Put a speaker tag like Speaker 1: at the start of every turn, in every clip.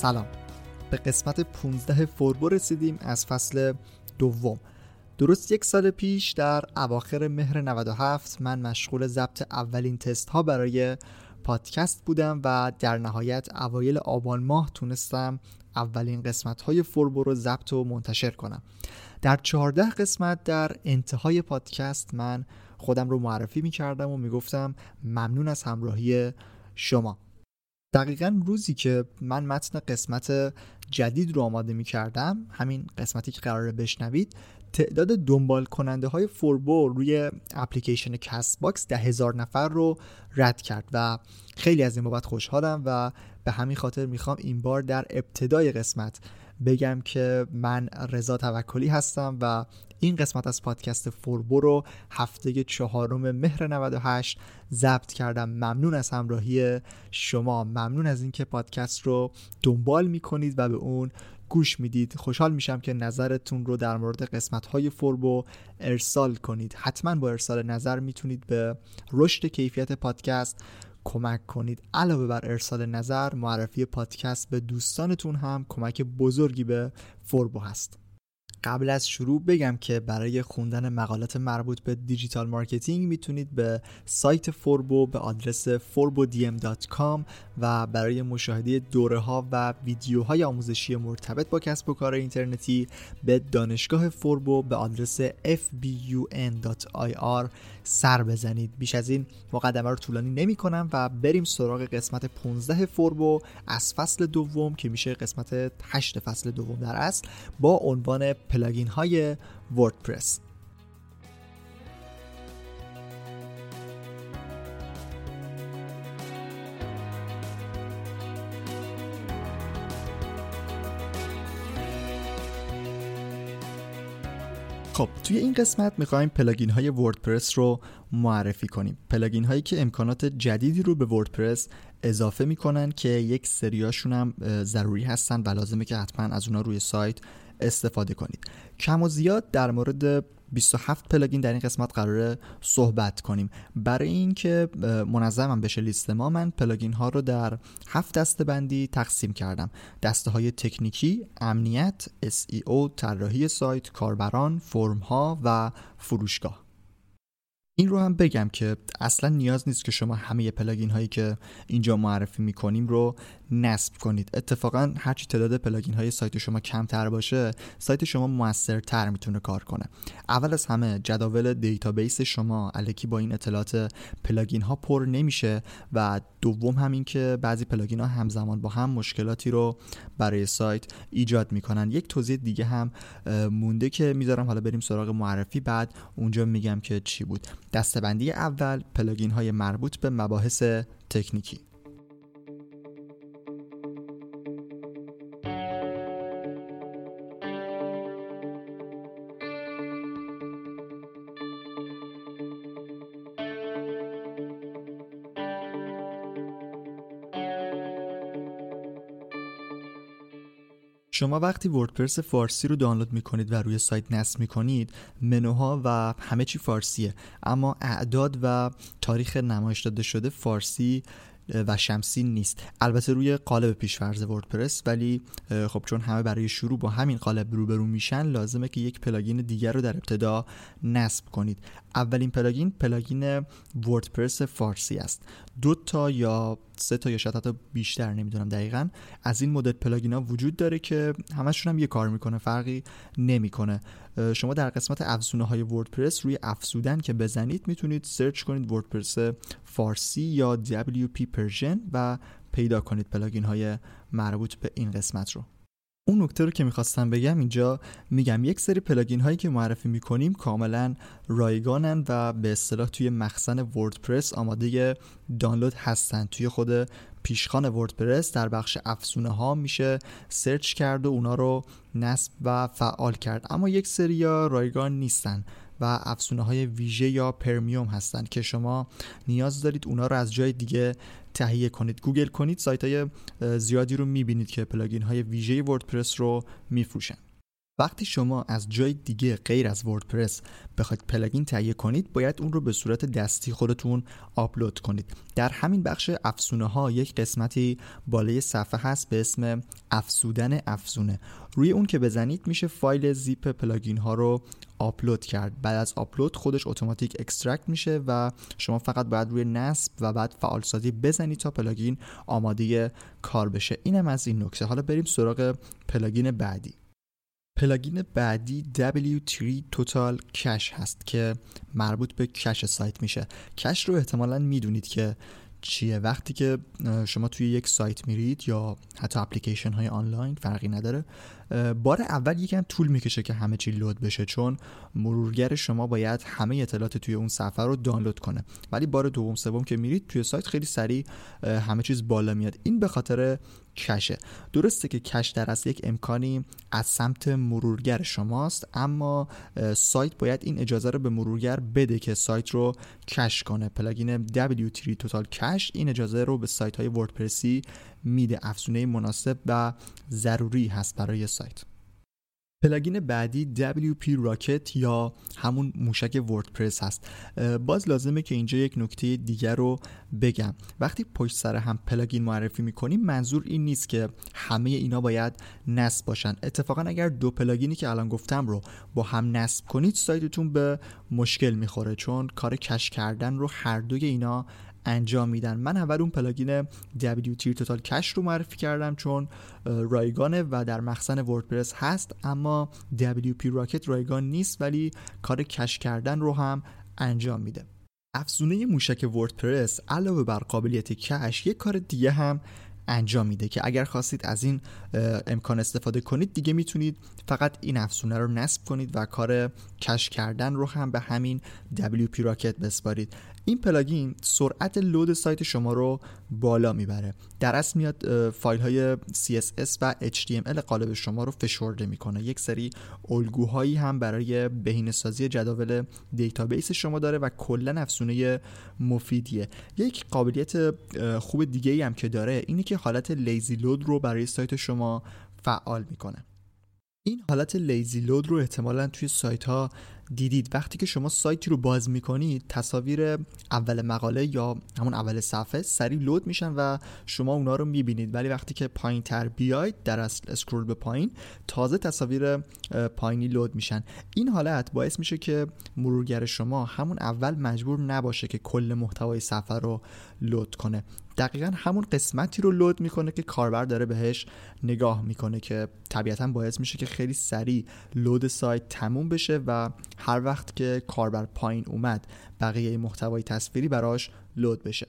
Speaker 1: سلام. به قسمت 15 فوربو رسیدیم از فصل دوم. درست یک سال پیش در اواخر مهر 97 من مشغول ضبط اولین تست ها برای پادکست بودم و در نهایت اوایل آبان ماه تونستم اولین قسمت های فوربو رو ضبط و منتشر کنم. در 14 قسمت در انتهای پادکست من خودم رو معرفی می کردم و می گفتم ممنون از همراهی شما. دقیقا روزی که من متن قسمت جدید رو آماده می کردم همین قسمتی که قراره بشنوید تعداد دنبال کننده های فوربو روی اپلیکیشن کست باکس ده هزار نفر رو رد کرد و خیلی از این بابت خوشحالم و به همین خاطر می‌خوام این بار در ابتدای قسمت بگم که من رضا توکلی هستم و این قسمت از پادکست فوربو رو هفته چهارم مهر 98 ضبط کردم. ممنون از همراهی شما. ممنون از اینکه پادکست رو دنبال می‌کنید و به اون گوش می‌دید. خوشحال میشم که نظرتون رو در مورد قسمت های فوربو ارسال کنید. حتما با ارسال نظر می‌تونید به رشد کیفیت پادکست کمک کنید. علاوه بر ارسال نظر معرفی پادکست به دوستانتون هم کمک بزرگی به فوربو هست. قبل از شروع بگم که برای خوندن مقالات مربوط به digital marketing می‌تونید به سایت فوربو به آدرس forbodm.com و برای مشاهده دوره ها و ویدیوهای آموزشی مرتبط با کسب و کار اینترنتی به دانشگاه فوربو به آدرس fbun.ir سر بزنید. بیش از این مقدمه رو طولانی نمی کنم و بریم سراغ قسمت 15 فوربو از فصل دوم که میشه قسمت 8 فصل دوم در اصل با عنوان plugin های وردپرس. خب توی این قسمت می‌خوایم plugin های وردپرس رو معرفی کنیم. plugin هایی که امکانات جدیدی رو به وردپرس اضافه می‌کنن که یک سریاشون هم ضروری هستن و لازمه که حتما از اونا روی سایت استفاده کنید. کم و زیاد در مورد 27 plugin در این قسمت قراره صحبت کنیم. برای اینکه منظمم بشه لیست ما من plugin ها رو در هفت دسته بندی تقسیم کردم. دسته های تکنیکی امنیت SEO طراحی سایت کاربران فرم ها و فروشگاه. این رو هم بگم که اصلا نیاز نیست که شما همه plugin هایی که اینجا معرفی می‌کنیم رو نصب کنید. اتفاقا هرچی تعداد plugin های سایت شما کمتر باشه سایت شما موثرتر می‌تونه کار کنه. اول از همه جداول database شما الکی با این اطلاعات plugin ها پر نمیشه و دوم همین که بعضی plugin ها همزمان با هم مشکلاتی رو برای سایت ایجاد می‌کنن. یک توضیح دیگه هم مونده که می‌ذارم حالا بریم سراغ معرفی بعد اونجا میگم که چی بود. دستبندی اول پلاگین های مربوط به مباحث تکنیکی. شما وقتی وردپرس فارسی رو دانلود می‌کنید و روی سایت نصب می‌کنید منوها و همه چی فارسیه. اما اعداد و تاریخ نمایش داده شده فارسی و شمسی نیست. البته روی قالب پیشفرض وردپرس ولی خب چون همه برای شروع با همین قالب روبرو میشن لازمه که یک plugin دیگر رو در ابتدا نصب کنید. اولین plugin plugin وردپرس فارسی است. دو تا یا سه تا یا شاید حتی بیشتر نمی‌دونم دقیقا. از این مدل plugin ها وجود داره که همشون هم یه کار می‌کنه فرقی نمی‌کنه. شما در قسمت افزونه های وردپرس روی افزودن که بزنید می‌تونید search کنید وردپرس فارسی یا WP Persian و پیدا کنید plugin های مربوط به این قسمت رو. اون نکته رو که می‌خواستم بگم اینجا میگم یک سری plugin هایی که معرفی می‌کنیم کاملا رایگانن و به اصطلاح توی مخزن وردپرس آماده دانلود هستن توی خود پیشخان وردپرس در بخش افزونه ها میشه search کرد و اونا رو نصب و فعال کرد. اما یک سری رایگان نیستن. و افزونه های ویژه یا premium هستند که شما نیاز دارید اونا رو از جای دیگه تهیه کنید. گوگل کنید سایت های زیادی رو می‌بینید که plugin های ویژه وردپرس رو میفروشن. وقتی شما از جای دیگه غیر از وردپرس بخواید plugin تهیه کنید باید اون رو به صورت دستی خودتون آپلود کنید. در همین بخش افزونه ها یک قسمتی بالای صفحه هست به اسم افزودن افزونه روی اون که بزنید میشه فایل زیپ plugin ها رو آپلود کرد. بعد از آپلود خودش اتوماتیک extract میشه و شما فقط باید روی نصب و بعد فعالسازی بزنید تا plugin آماده کار بشه. اینم از این نکته. حالا بریم سراغ plugin بعدی. plugin بعدی W3 Total Cache هست که مربوط به cache سایت میشه. cache رو احتمالا می‌دونید که چیه. وقتی که شما توی یک سایت میرید یا حتی اپلیکیشن های آنلاین فرقی نداره. بار اول یکم طول می‌کشه که همه چی load بشه چون مرورگر شما باید همه اطلاعات توی اون صفحه رو دانلود کنه. ولی بار دوم سوم که میرید توی سایت خیلی سریع همه چیز بالا میاد. این به خاطر cache ه. درسته که cache در اصل یک امکانی از سمت مرورگر شماست اما سایت باید این اجازه رو به مرورگر بده که سایت رو cache کنه. plugin W3 Total Cache این اجازه رو به سایت های وردپرسی میده. افزونه مناسب و ضروری هست برای سایت plugin بعدی WP Rocket یا همون موشک وردپرس هست. باز لازمه که اینجا یک نکته دیگر رو بگم. وقتی پشت سر هم plugin معرفی می‌کنیم منظور این نیست که همه اینا باید نصب باشن. اتفاقا اگر دو plugin ی که الان گفتم رو با هم نصب کنید سایتتون به مشکل می‌خوره چون کار cache کردن رو هر دوی اینا انجام میدن. من اول اون plugin W3 Total Cache رو معرفی کردم چون رایگانه و در مخزن وردپرس هست اما WP Rocket رایگان نیست ولی کار کش کردن رو هم انجام میده. افزونه موشک وردپرس علاوه بر قابلیت کش یک کار دیگه هم انجام میده که اگر خواستید از این امکان استفاده کنید دیگه می‌تونید فقط این افزونه رو نصب کنید و کار کش کردن رو هم به همین WP راکت بسپارید. این پلاگین سرعت لود سایت شما رو بالا می‌بره. در اصل میاد فایل های CSS و HTML قالب شما رو فشرده می‌کنه. یک سری الگوهایی هم برای بهینه‌سازی جداول دیتابیس شما داره و کلا افزونه مفیدیه. یک قابلیت خوب دیگه ای هم که داره اینه که حالت lazy load رو برای سایت شما فعال می‌کنه. این حالت lazy load رو احتمالا توی سایت ها دیدید. وقتی که شما سایتی رو باز می‌کنید تصاویر اول مقاله یا همون اول صفحه سریع load میشن و شما اونا رو می‌بینید. ولی وقتی که پایین تر بیاید در اصل scroll به پایین تازه تصاویر پایینی لود میشن. این حالت باعث میشه که مرورگر شما همون اول مجبور نباشه که کل محتوای صفحه رو لود کنه. دقیقا همون قسمتی رو لود می‌کنه که کاربر داره بهش نگاه می‌کنه که طبیعتا باعث میشه که خیلی سریع لود سایت تموم بشه و هر وقت که کاربر پایین اومد بقیه محتوای تصویری براش لود بشه.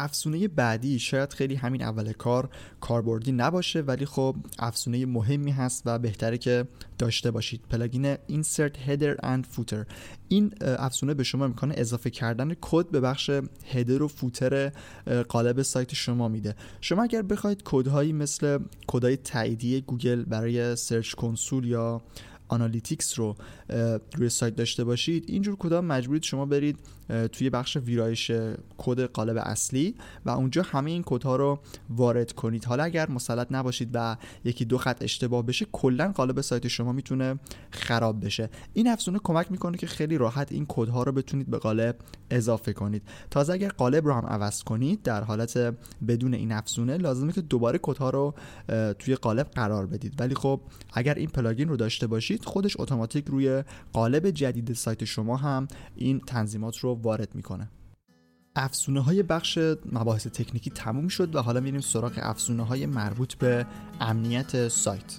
Speaker 1: افسونه بعدی شاید خیلی همین اول کار کاربردی نباشه ولی خب افزونه مهمی هست و بهتره که داشته باشید. plugin Insert Header and Footer. این افزونه به شما امکان اضافه کردن کد به بخش header و footer قالب سایت شما میده. شما اگر بخواید کدهایی مثل کدهای تاییدی گوگل برای Search Console یا Analytics رو روی سایت داشته باشید اینجور کدا مجبورید شما برید توی بخش ویرایش کد قالب اصلی و اونجا همه این کدها رو وارد کنید. حالا اگر مسلط نباشید و یکی دو خط اشتباه بشه کلا قالب سایت شما می‌تونه خراب بشه. این افزونه کمک می‌کنه که خیلی راحت این کدها رو بتونید به قالب اضافه کنید. تازه اگر قالب رو هم عوض کنید در حالت بدون این افزونه لازمه که دوباره کدها رو توی قالب قرار بدید. ولی خب اگر این پلاگین رو داشته باشید خودش اتوماتیک روی قالب جدید سایت شما هم این تنظیمات رو وارد می‌کنه. افزونه های بخش مباحث تکنیکی تموم شد و حالا میریم سراغ افزونه های مربوط به امنیت سایت.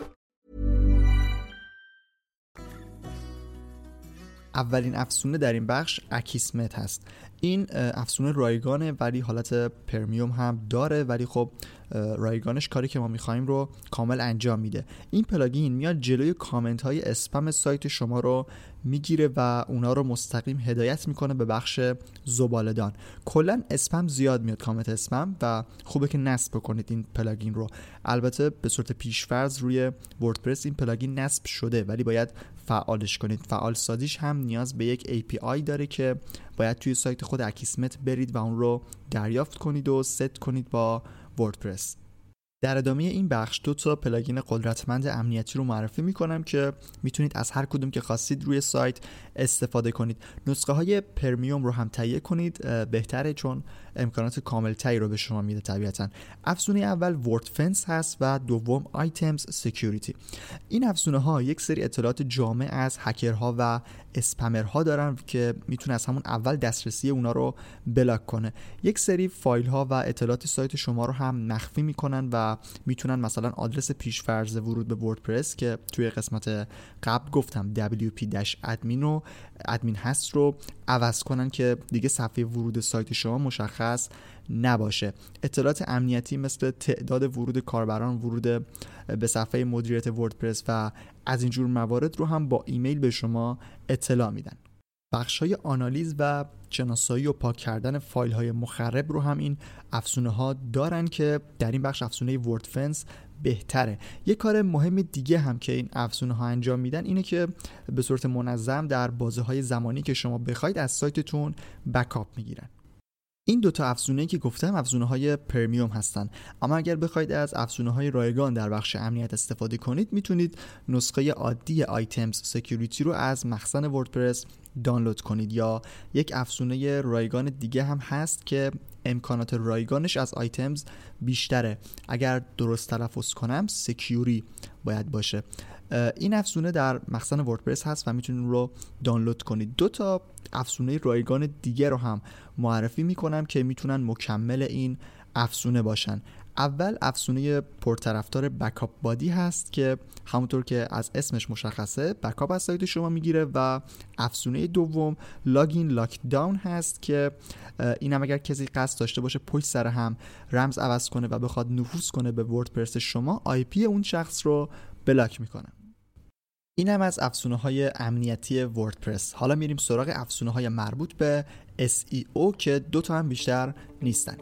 Speaker 1: اولین افزونه در این بخش Akismet هست. این افزونه رایگانه ولی حالت premium هم داره. ولی خب رایگانش کاری که ما می‌خوایم رو کامل انجام میده. این plugin میاد جلوی کامنت های اسپم سایت شما رو می‌گیره و اونا رو مستقیم هدایت می‌کنه به بخش زبالدان کلا اسپم زیاد میاد کامنت اسپم و خوبه که نصب کنید این plugin رو. البته به صورت پیشفرض روی وردپرس این plugin نصب شده ولی باید فعالش کنید. فعال سازیش هم نیاز به یک API داره که باید توی سایت خود Akismet برید و اون رو دریافت کنید و ست کنید با وردپرس. در ادامه این بخش دو تا plugin قدرتمند امنیتی رو معرفی می‌کنم که می‌تونید از هر کدوم که خواستید روی سایت استفاده کنید. نسخه های premium رو هم تهیه کنید بهتره چون امکانات کامل تری رو به شما میده طبیعتا. افزونه اول Wordfence هست و دوم iThemes Security. این افزونه ها یک سری اطلاعات جامع از هکرها و اسپمرها دارن که می‌تونه از همون اول دسترسی اونا رو block کنه. یک سری فایل ها و اطلاعات سایت شما رو هم مخفی می‌کنن و می‌تونن مثلا آدرس پیشفرض ورود به وردپرس که توی قسمت قبل گفتم wp-admin رو ادمین هست رو عوض کنن که دیگه صفحه ورود سایت شما مشخص نباشه. اطلاعات امنیتی مثل تعداد ورود کاربران ورود به صفحه مدیریت وردپرس و از اینجور موارد رو هم با ایمیل به شما اطلاع میدن. بخش های آنالیز و شناسایی و پاک کردن فایل های مخرب رو هم این افزونه ها دارن که در این بخش افزونه Wordfence بهتره. یه کار مهم دیگه هم که این افزونه ها انجام میدن اینه که به صورت منظم در بازه های زمانی که شما بخواید از سایتتون بکاپ می‌گیرن. این دوتا افزونه که گفتم افزونه های premium هستن. اما اگر بخواید از افزونه های رایگان در بخش امنیت استفاده کنید می‌تونید نسخه عادی iThemes Security رو از مخزن وردپرس دانلود کنید یا یک افزونه رایگان دیگه هم هست که امکانات رایگانش از آیتمز بیشتره. اگر درست تلفظ کنم سکیوری باید باشه. این افزونه در مخزن وردپرس هست و می‌تونید رو دانلود کنید. دو تا افزونه رایگان دیگه رو هم معرفی می‌کنم که می‌تونن مکمل این افزونه باشن. اول افزونه پرطرفدار بکاپ بادی هست که همونطور که از اسمش مشخصه بکاپ از سایت شما می‌گیره و افزونه دوم Login LockDown هست که این هم اگر کسی قصد داشته باشه پشت سر هم رمز عوض کنه و بخواد نفوذ کنه به وردپرس شما IP اون شخص رو block می‌کنه. این هم از افزونه های امنیتی وردپرس. حالا میریم سراغ افزونه های مربوط به SEO که دو تا هم بیشتر نیستن.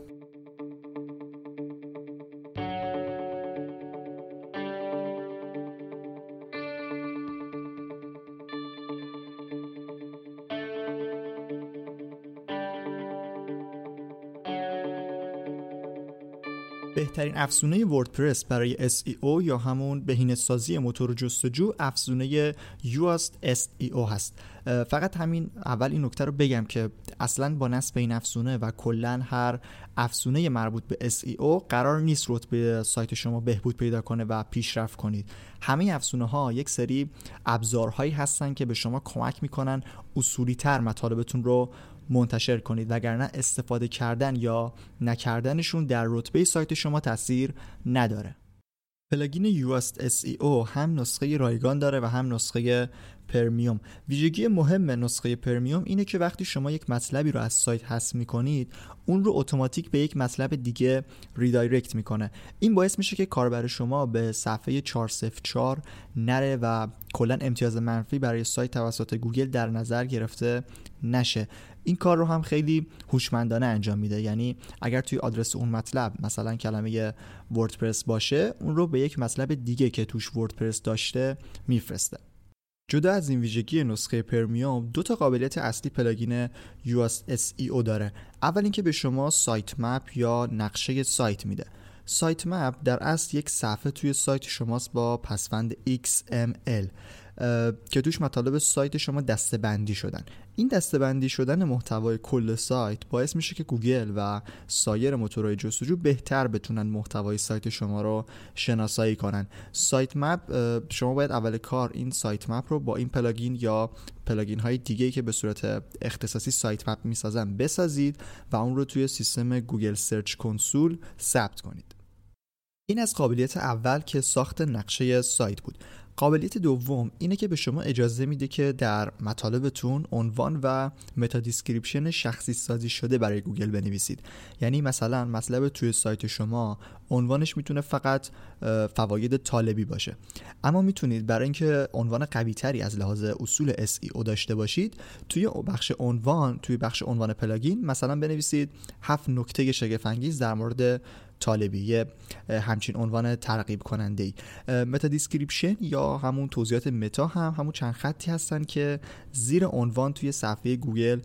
Speaker 1: بهترین افزونه وردپرس برای SEO یا همون بهینه سازی موتور جستجو افزونه یواست SEO هست. فقط همین اول این نکته رو بگم که اصلا با نصب این افزونه و کلا هر افزونه مربوط به SEO قرار نیست رتبه سایت شما بهبود پیدا کنه و پیشرفت کنید. همه افزونه ها یک سری ابزارهایی هستن که به شما کمک می‌کنن اصولی تر مطالبتون رو منتشر کنید وگرنه استفاده کردن یا نکردنشون در رتبه سایت شما تاثیر نداره. plugin Yoast SEO هم نسخه رایگان داره و هم نسخه premium. ویژگی مهم نسخه premium اینه که وقتی شما یک مطلبی رو از سایت حذف می‌کنید اون رو اتوماتیک به یک مطلب دیگه redirect می‌کنه. این باعث میشه که کاربر شما به صفحه 404 نره و کلا امتیاز منفی برای سایت توسط گوگل در نظر گرفته نشه. این کار رو هم خیلی هوشمندانه انجام میده. یعنی اگر توی آدرس اون مطلب مثلا کلمه وردپرس باشه اون رو به یک مطلب دیگه که توش وردپرس داشته میفرسته. جدا از این ویژگی نسخه premium دو تا قابلیت اصلی پلاگین Yoast SEO داره. اول اینکه به شما sitemap یا نقشه سایت میده. sitemap در اصل یک صفحه توی سایت شماست با پسوند XML که توش مطالب سایت شما دسته بندی شدن. این دسته بندی شدن محتوای کل سایت باعث میشه که گوگل و سایر موتورهای جستجو بهتر بتونن محتوای سایت شما رو شناسایی کنن. sitemap شما باید اول کار این sitemap رو با این پلاگین یا پلاگین های دیگه که به صورت اختصاصی sitemap می‌سازن بسازید و اون رو توی سیستم Google Search Console ثبت کنید. این از قابلیت اول که ساخت نقشه سایت بود. قابلیت دوم اینه که به شما اجازه میده که در مطالبتون عنوان و meta description شخصی سازی شده برای گوگل بنویسید. یعنی مثلا مطلب توی سایت شما عنوانش می‌تونه فقط فواید طالبی باشه. اما می‌تونید برای اینکه عنوان قوی تری از لحاظ اصول SEO داشته باشید توی بخش عنوان توی بخش عنوان پلاگین مثلا بنویسید هفت نکته شگفت در مورد طالبی همچین عنوان ترغیب کننده ای meta description یا همون توضیحات متا هم همون چند خطی هستن که زیر عنوان توی صفحه گوگل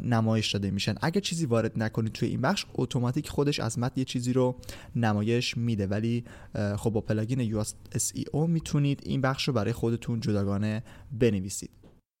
Speaker 1: نمایش داده میشن. اگر چیزی وارد نکنید توی این بخش اتوماتیک خودش از متن یه چیزی رو نمایش میده. ولی خب با پلاگین یو SEO می‌تونید این بخش رو برای خودتون جداگانه بنویسید.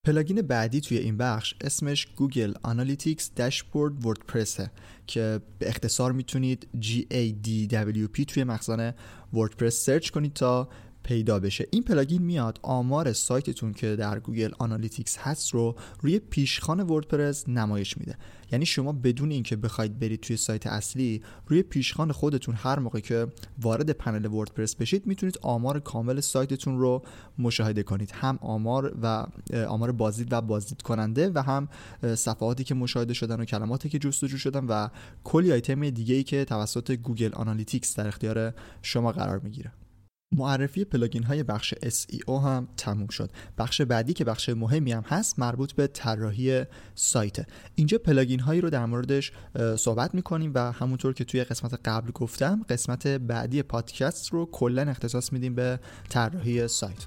Speaker 1: پلاگین بعدی توی این بخش اسمش Google Analytics Dashboard وردپرسه که به اختصار می‌تونید GADWP توی مخزن وردپرس search کنید تا پیدا بشه. این پلاگین میاد آمار سایتتون که در Google Analytics هست رو روی پیشخان وردپرس نمایش میده. یعنی شما بدون اینکه بخواید برید توی سایت اصلی روی پیشخان خودتون هر موقع که وارد پنل وردپرس بشید می‌تونید آمار کامل سایتتون رو مشاهده کنید. هم آمار و آمار بازدید و بازدید کننده و هم صفحاتی که مشاهده شدن و کلماتی که جستجو شدن و کلی آیتم دیگه ای که توسط Google Analytics در اختیار شما قرار می‌گیره. معرفی پلاگین های بخش SEO هم تموم شد. بخش بعدی که بخش مهمی هم هست مربوط به طراحی سایت. اینجا پلاگین هایی رو در موردش صحبت می‌کنیم و همونطور که توی قسمت قبل گفتم قسمت بعدی پادکست رو کلا اختصاص میدیم به طراحی سایت.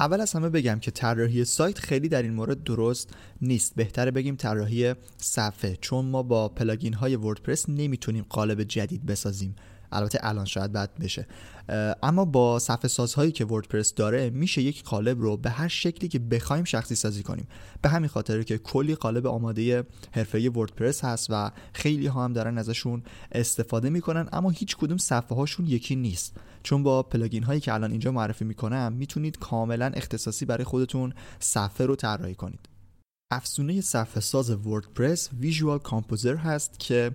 Speaker 1: اول از همه بگم که طراحی سایت خیلی در این مورد درست نیست. بهتره بگیم طراحی صفحه چون ما با پلاگین های وردپرس نمی‌تونیم قالب جدید بسازیم. البته الان شاید بد بشه. اما با صفحه سازهایی که وردپرس داره میشه یک قالب رو به هر شکلی که بخوایم شخصی سازی کنیم. به همین خاطر که کلی قالب آماده حرفه‌ای وردپرس هست و خیلی ها هم دارن ازشون استفاده می‌کنن اما هیچ کدوم صفحه هاشون یکی نیست. چون با پلاگین هایی که الان اینجا معرفی می‌کنم می‌تونید کاملا اختصاصی برای خودتون صفحه رو طراحی کنید. افزونه صفحه ساز وردپرس Visual Composer هست که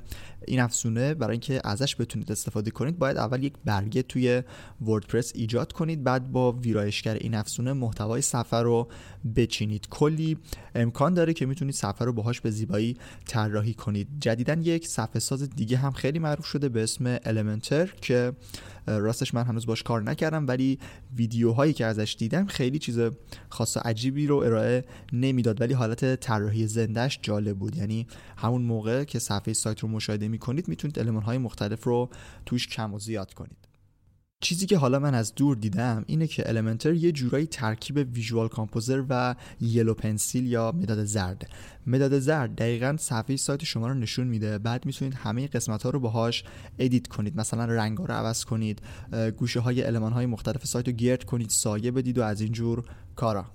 Speaker 1: این افزونه برای اینکه ازش بتونید استفاده کنید باید اول یک برگه توی وردپرس ایجاد کنید بعد با ویرایشگر این افزونه محتوای صفحه رو بچینید. کلی امکان داره که می‌تونید صفحه رو باهاش به زیبایی طراحی کنید. جدیدا یک صفحه ساز دیگه هم خیلی معروف شده به اسم Elementor که راستش من هنوز باش کار نکردم ولی ویدیوهایی که ازش دیدم خیلی چیز خاص و عجیبی رو ارائه نمی‌داد. ولی حالت طراحی زندهش جالب بود. یعنی همون موقع که صفحه سایت رو مشاهده می‌کنید می‌تونید علمان های مختلف رو توش کم و زیاد کنید. چیزی که حالا من از دور دیدم اینه که المنتر یه جورایی ترکیب ویژوال کامپوزر و یلو پنسیل یا مداد زرد. مداد زرد دقیقا صفحه سایت شما رو نشون میده. بعد می‌تونید همه قسمت ها رو باهاش edit کنید. مثلا رنگ رو عوض کنید. گوشه های های مختلف سایت رو گرد کنید. سایه بدید و از اینجور کارا.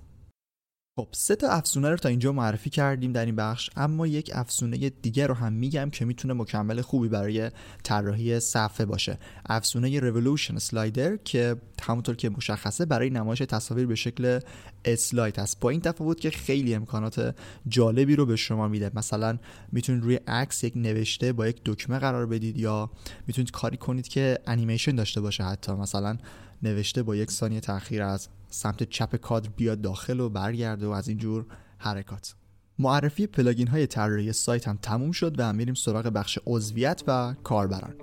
Speaker 1: خب سه تا افزونه رو تا اینجا معرفی کردیم در این بخش اما یک افزونه دیگر رو هم میگم که می‌تونه مکمل خوبی برای طراحی صفحه باشه. افزونه Revolution Slider که همونطور که مشخصه برای نمایش تصاویر به شکل اسلاید هست با این تفاوت که خیلی امکانات جالبی رو به شما میده. مثلا می‌تونید روی عکس یک نوشته با یک دکمه قرار بدید یا می‌تونید کاری کنید که انیمیشن داشته باشه حتی. مثلا نوشته با یک ثانیه تاخیر از سمت چپ کادر بیاد داخل و برگرده و از اینجور حرکات. معرفی پلاگین های طراحی سایت هم تموم شد و میریم سراغ بخش عضویت و کاربران.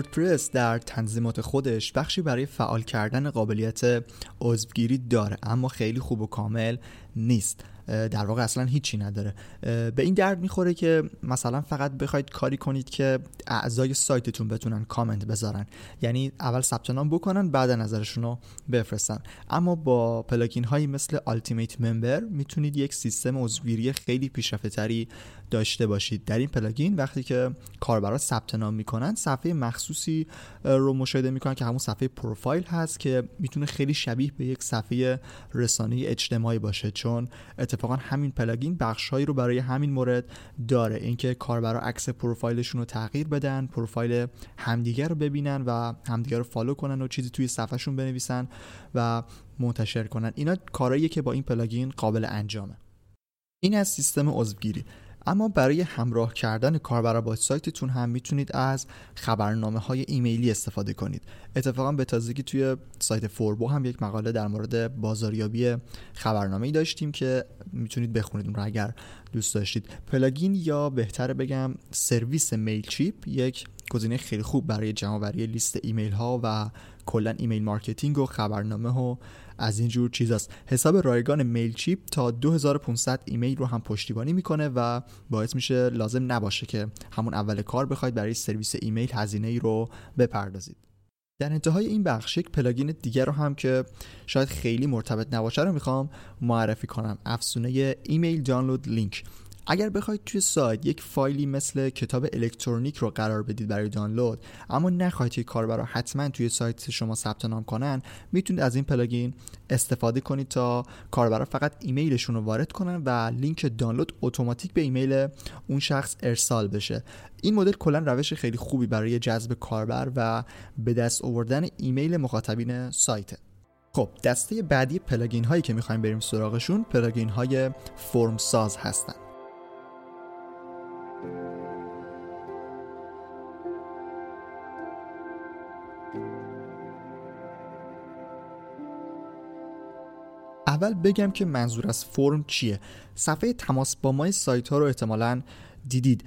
Speaker 1: وردپرس در تنظیمات خودش بخشی برای فعال کردن قابلیت عضوگیری داره اما خیلی خوب و کامل نیست. در واقع اصلا هیچی نداره. به این درد می‌خوره که مثلا فقط بخواید کاری کنید که اعضای سایتتون بتونن کامنت بذارن. یعنی اول ثبت نام بکنن بعد نظرشون رو بفرستن. اما با پلاگین هایی مثل Ultimate Member می‌تونید یک سیستم عضوگیری خیلی پیشرفته تری داشته باشید. در این پلاگین وقتی که کاربرا ثبت نام می‌کنن صفحه مخصوصی رو مشاهده می‌کنن که همون صفحه پروفایل هست که می‌تونه خیلی شبیه به یک صفحه رسانه اجتماعی باشه. چون اتفاقا همین پلاگین بخشهایی رو برای همین مورد داره. اینکه کاربرا عکس پروفایلشون رو تغییر بدن پروفایل همدیگر رو ببینن و همدیگر رو follow کنن و چیزی توی صفحهشون بنویسن و منتشر کنن. اینا کارهاییه که با این پلاگین قابل انجامه. این از سیستم عضوگیری. اما برای همراه کردن کاربرا با سایتتون هم می‌تونید از خبرنامه های ایمیلی استفاده کنید. اتفاقا به تازگی توی سایت فوربو هم یک مقاله در مورد بازاریابی خبرنامه ای داشتیم که می‌تونید بخونید اون رو اگر دوست داشتید. پلاگین یا بهتر بگم سرویس MailChimp یک گزینه خیلی خوب برای جمعآوری لیست ایمیل ها و کلا email marketing و خبرنامه و از این جور چیزاست. حساب رایگان MailChimp تا 2500 ایمیل رو هم پشتیبانی می‌کنه و باعث میشه لازم نباشه که همون اول کار بخواید برای سرویس ایمیل هزینه ای رو بپردازید. در انتهای این بخش یک پلاگین دیگر رو هم که شاید خیلی مرتبط نباشه رو می‌خوام معرفی کنم. افزونه Email Download Link. اگر بخواید توی سایت یک فایلی مثل کتاب الکترونیک رو قرار بدید برای دانلود اما نخواهید که کاربرا حتما توی سایت شما ثبت نام کنن می‌تونید از این پلاگین استفاده کنید تا کاربرا فقط ایمیلشون رو وارد کنن و لینک دانلود اتوماتیک به ایمیل اون شخص ارسال بشه. این مدل کلا روش خیلی خوبی برای جذب کاربر و به دست آوردن ایمیل مخاطبین سایت خب دسته بعدی پلاگین هایی که می‌خوایم بریم سراغشون پلاگین های فرم ساز هستن. اول بگم که منظور از فرم چیه. صفحه تماس با ما سایت ها رو احتمالاً دیدید.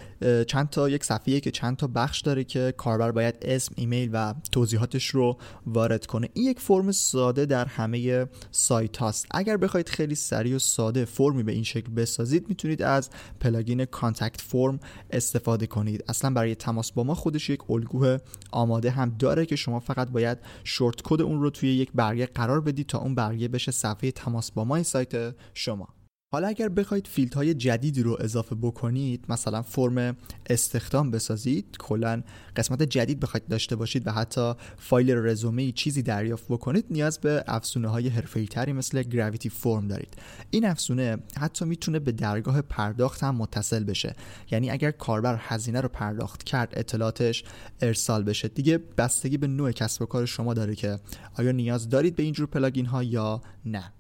Speaker 1: چند تا یک صفحه که چند تا بخش داره که کاربر باید اسم ایمیل و توضیحاتش رو وارد کنه. این یک فرم ساده در همه سایت هاست. اگر بخواید خیلی سریع و ساده فرمی به این شکل بسازید می‌تونید از plugin Contact Form استفاده کنید. اصلا برای تماس با ما خودش یک الگوه آماده هم داره که شما فقط باید شورت کد اون رو توی یک برگه قرار بدید تا اون برگه بشه صفحه تماس با ما سایت شما. حالا اگر بخواید های جدیدی رو اضافه بکنید مثلا فرم استخدام بسازید کلا قسمت جدید بخواید داشته باشید و حتی فایل رزومه چیزی دریافت بکنید نیاز به افزونه های حرفه‌ای تری مثل گراویتی فرم دارید. این افزونه حتی می‌تونه به درگاه پرداخت هم متصل بشه. یعنی اگر کاربر هزینه رو پرداخت کرد اطلاعاتش ارسال بشه. دیگه بستگی به نوع کسب و کار شما داره که آیا نیاز دارید به اینجور plugin ها یا نه.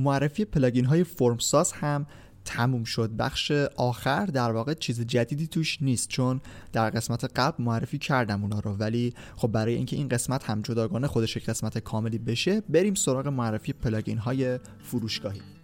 Speaker 1: معرفی plugin های فرمساز هم تموم شد. بخش آخر در واقع چیز جدیدی توش نیست چون در قسمت قبل معرفی کردم اونا رو. ولی خب برای اینکه این قسمت هم جداگانه خودش قسمت کاملی بشه بریم سراغ معرفی plugin های فروشگاهی.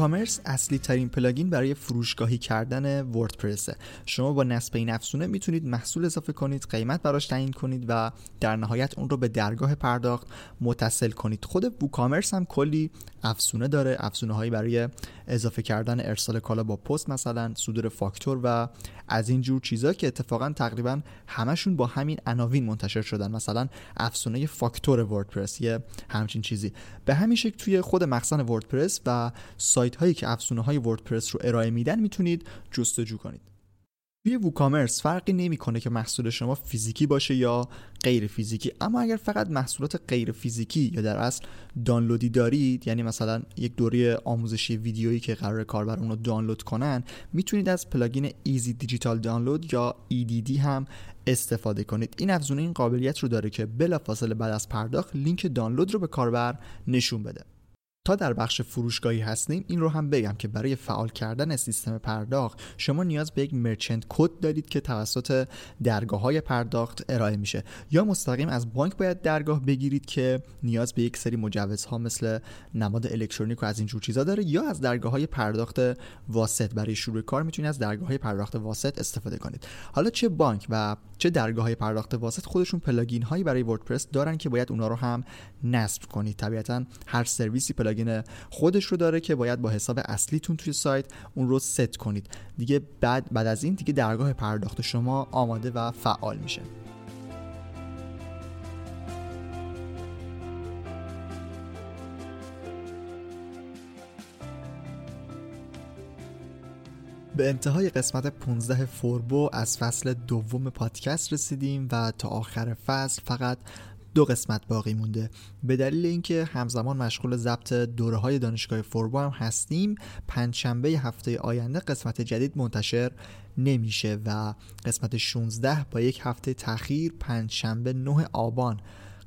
Speaker 1: ووکامرس اصلی ترین پلاگین برای فروشگاهی کردن وردپرسه شما با نصب این افزونه می‌تونید محصول اضافه کنید قیمت براش تعیین کنید و در نهایت اون رو به درگاه پرداخت متصل کنید. خود ووکامرس هم کلی افزونه داره افزونه هایی برای اضافه کردن ارسال کالا با پست مثلا صدور فاکتور و از این جور چیزا که اتفاقا تقریبا همشون با همین عناوین منتشر شدن. مثلا افزونه فاکتور وردپرس یه همچین چیزی. به همین شکل توی خود مخزن WordPress و سایت هایی که افزونه های WordPress رو ارائه میدن می‌تونید جستجو کنید. توی WooCommerce فرقی نمی‌کنه که محصول شما فیزیکی باشه یا غیر فیزیکی. اما اگر فقط محصولات غیر فیزیکی یا در اصل دانلودی دارید یعنی مثلا یک دوره آموزشی ویدیویی که قراره کاربر اون رو دانلود کنه می‌تونید از plugin Easy Digital Download یا EDD هم استفاده کنید. این افزونه این قابلیت رو داره که بلافاصله بعد از پرداخت لینک دانلود رو به کاربر نشون بده. تا در بخش فروشگاهی هستیم این رو هم بگم که برای فعال کردن سیستم پرداخت شما نیاز به یک مرچنت کد دارید که توسط درگاه های پرداخت ارائه میشه. یا مستقیم از بانک باید درگاه بگیرید که نیاز به یک سری مجوزها مثل نماد الکترونیک و از اینجور چیزا داره یا از درگاه های پرداخت واسط. برای شروع کار می‌تونید از درگاه های پرداخت واسط استفاده کنید. حالا چه بانک و چه درگاه های پرداخت واسط خودشون plugin هایی برای WordPress دارن که باید اونا رو هم نصب کنید. طبیعتا هر سرویسی plugin خودش رو داره که باید با حساب اصلیتون توی سایت اون رو ست کنید. دیگه بعد بعد از این دیگه درگاه پرداخت شما آماده و فعال میشه. به انتهای قسمت 15 فوربو از فصل دوم پادکست رسیدیم و تا آخر فصل فقط دو قسمت باقی مونده. به دلیل اینکه همزمان مشغول ضبط دوره های دانشگاه فوربو هم هستیم پنجشنبه هفته آینده قسمت جدید منتشر نمیشه و قسمت 16 با یک هفته تاخیر پنجشنبه 9 آبان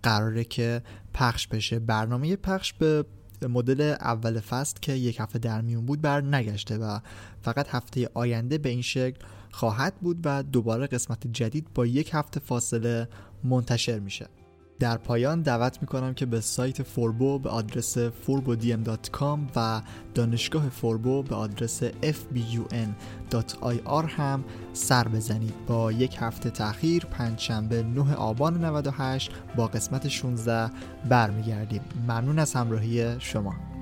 Speaker 1: قراره که پخش بشه. برنامه پخش به مدل اول فصل که یک هفته در میون بود بر نگشته و فقط هفته آینده به این شکل خواهد بود و دوباره قسمت جدید با یک هفته فاصله منتشر میشه. در پایان دعوت می‌کنم که به سایت فوربو به آدرس forbodm.com و دانشگاه فوربو به آدرس fbun.ir هم سر بزنید. با یک هفته تاخیر پنجشنبه 9 آبان 98 با قسمت 16 برمیگردیم. ممنون از همراهی شما.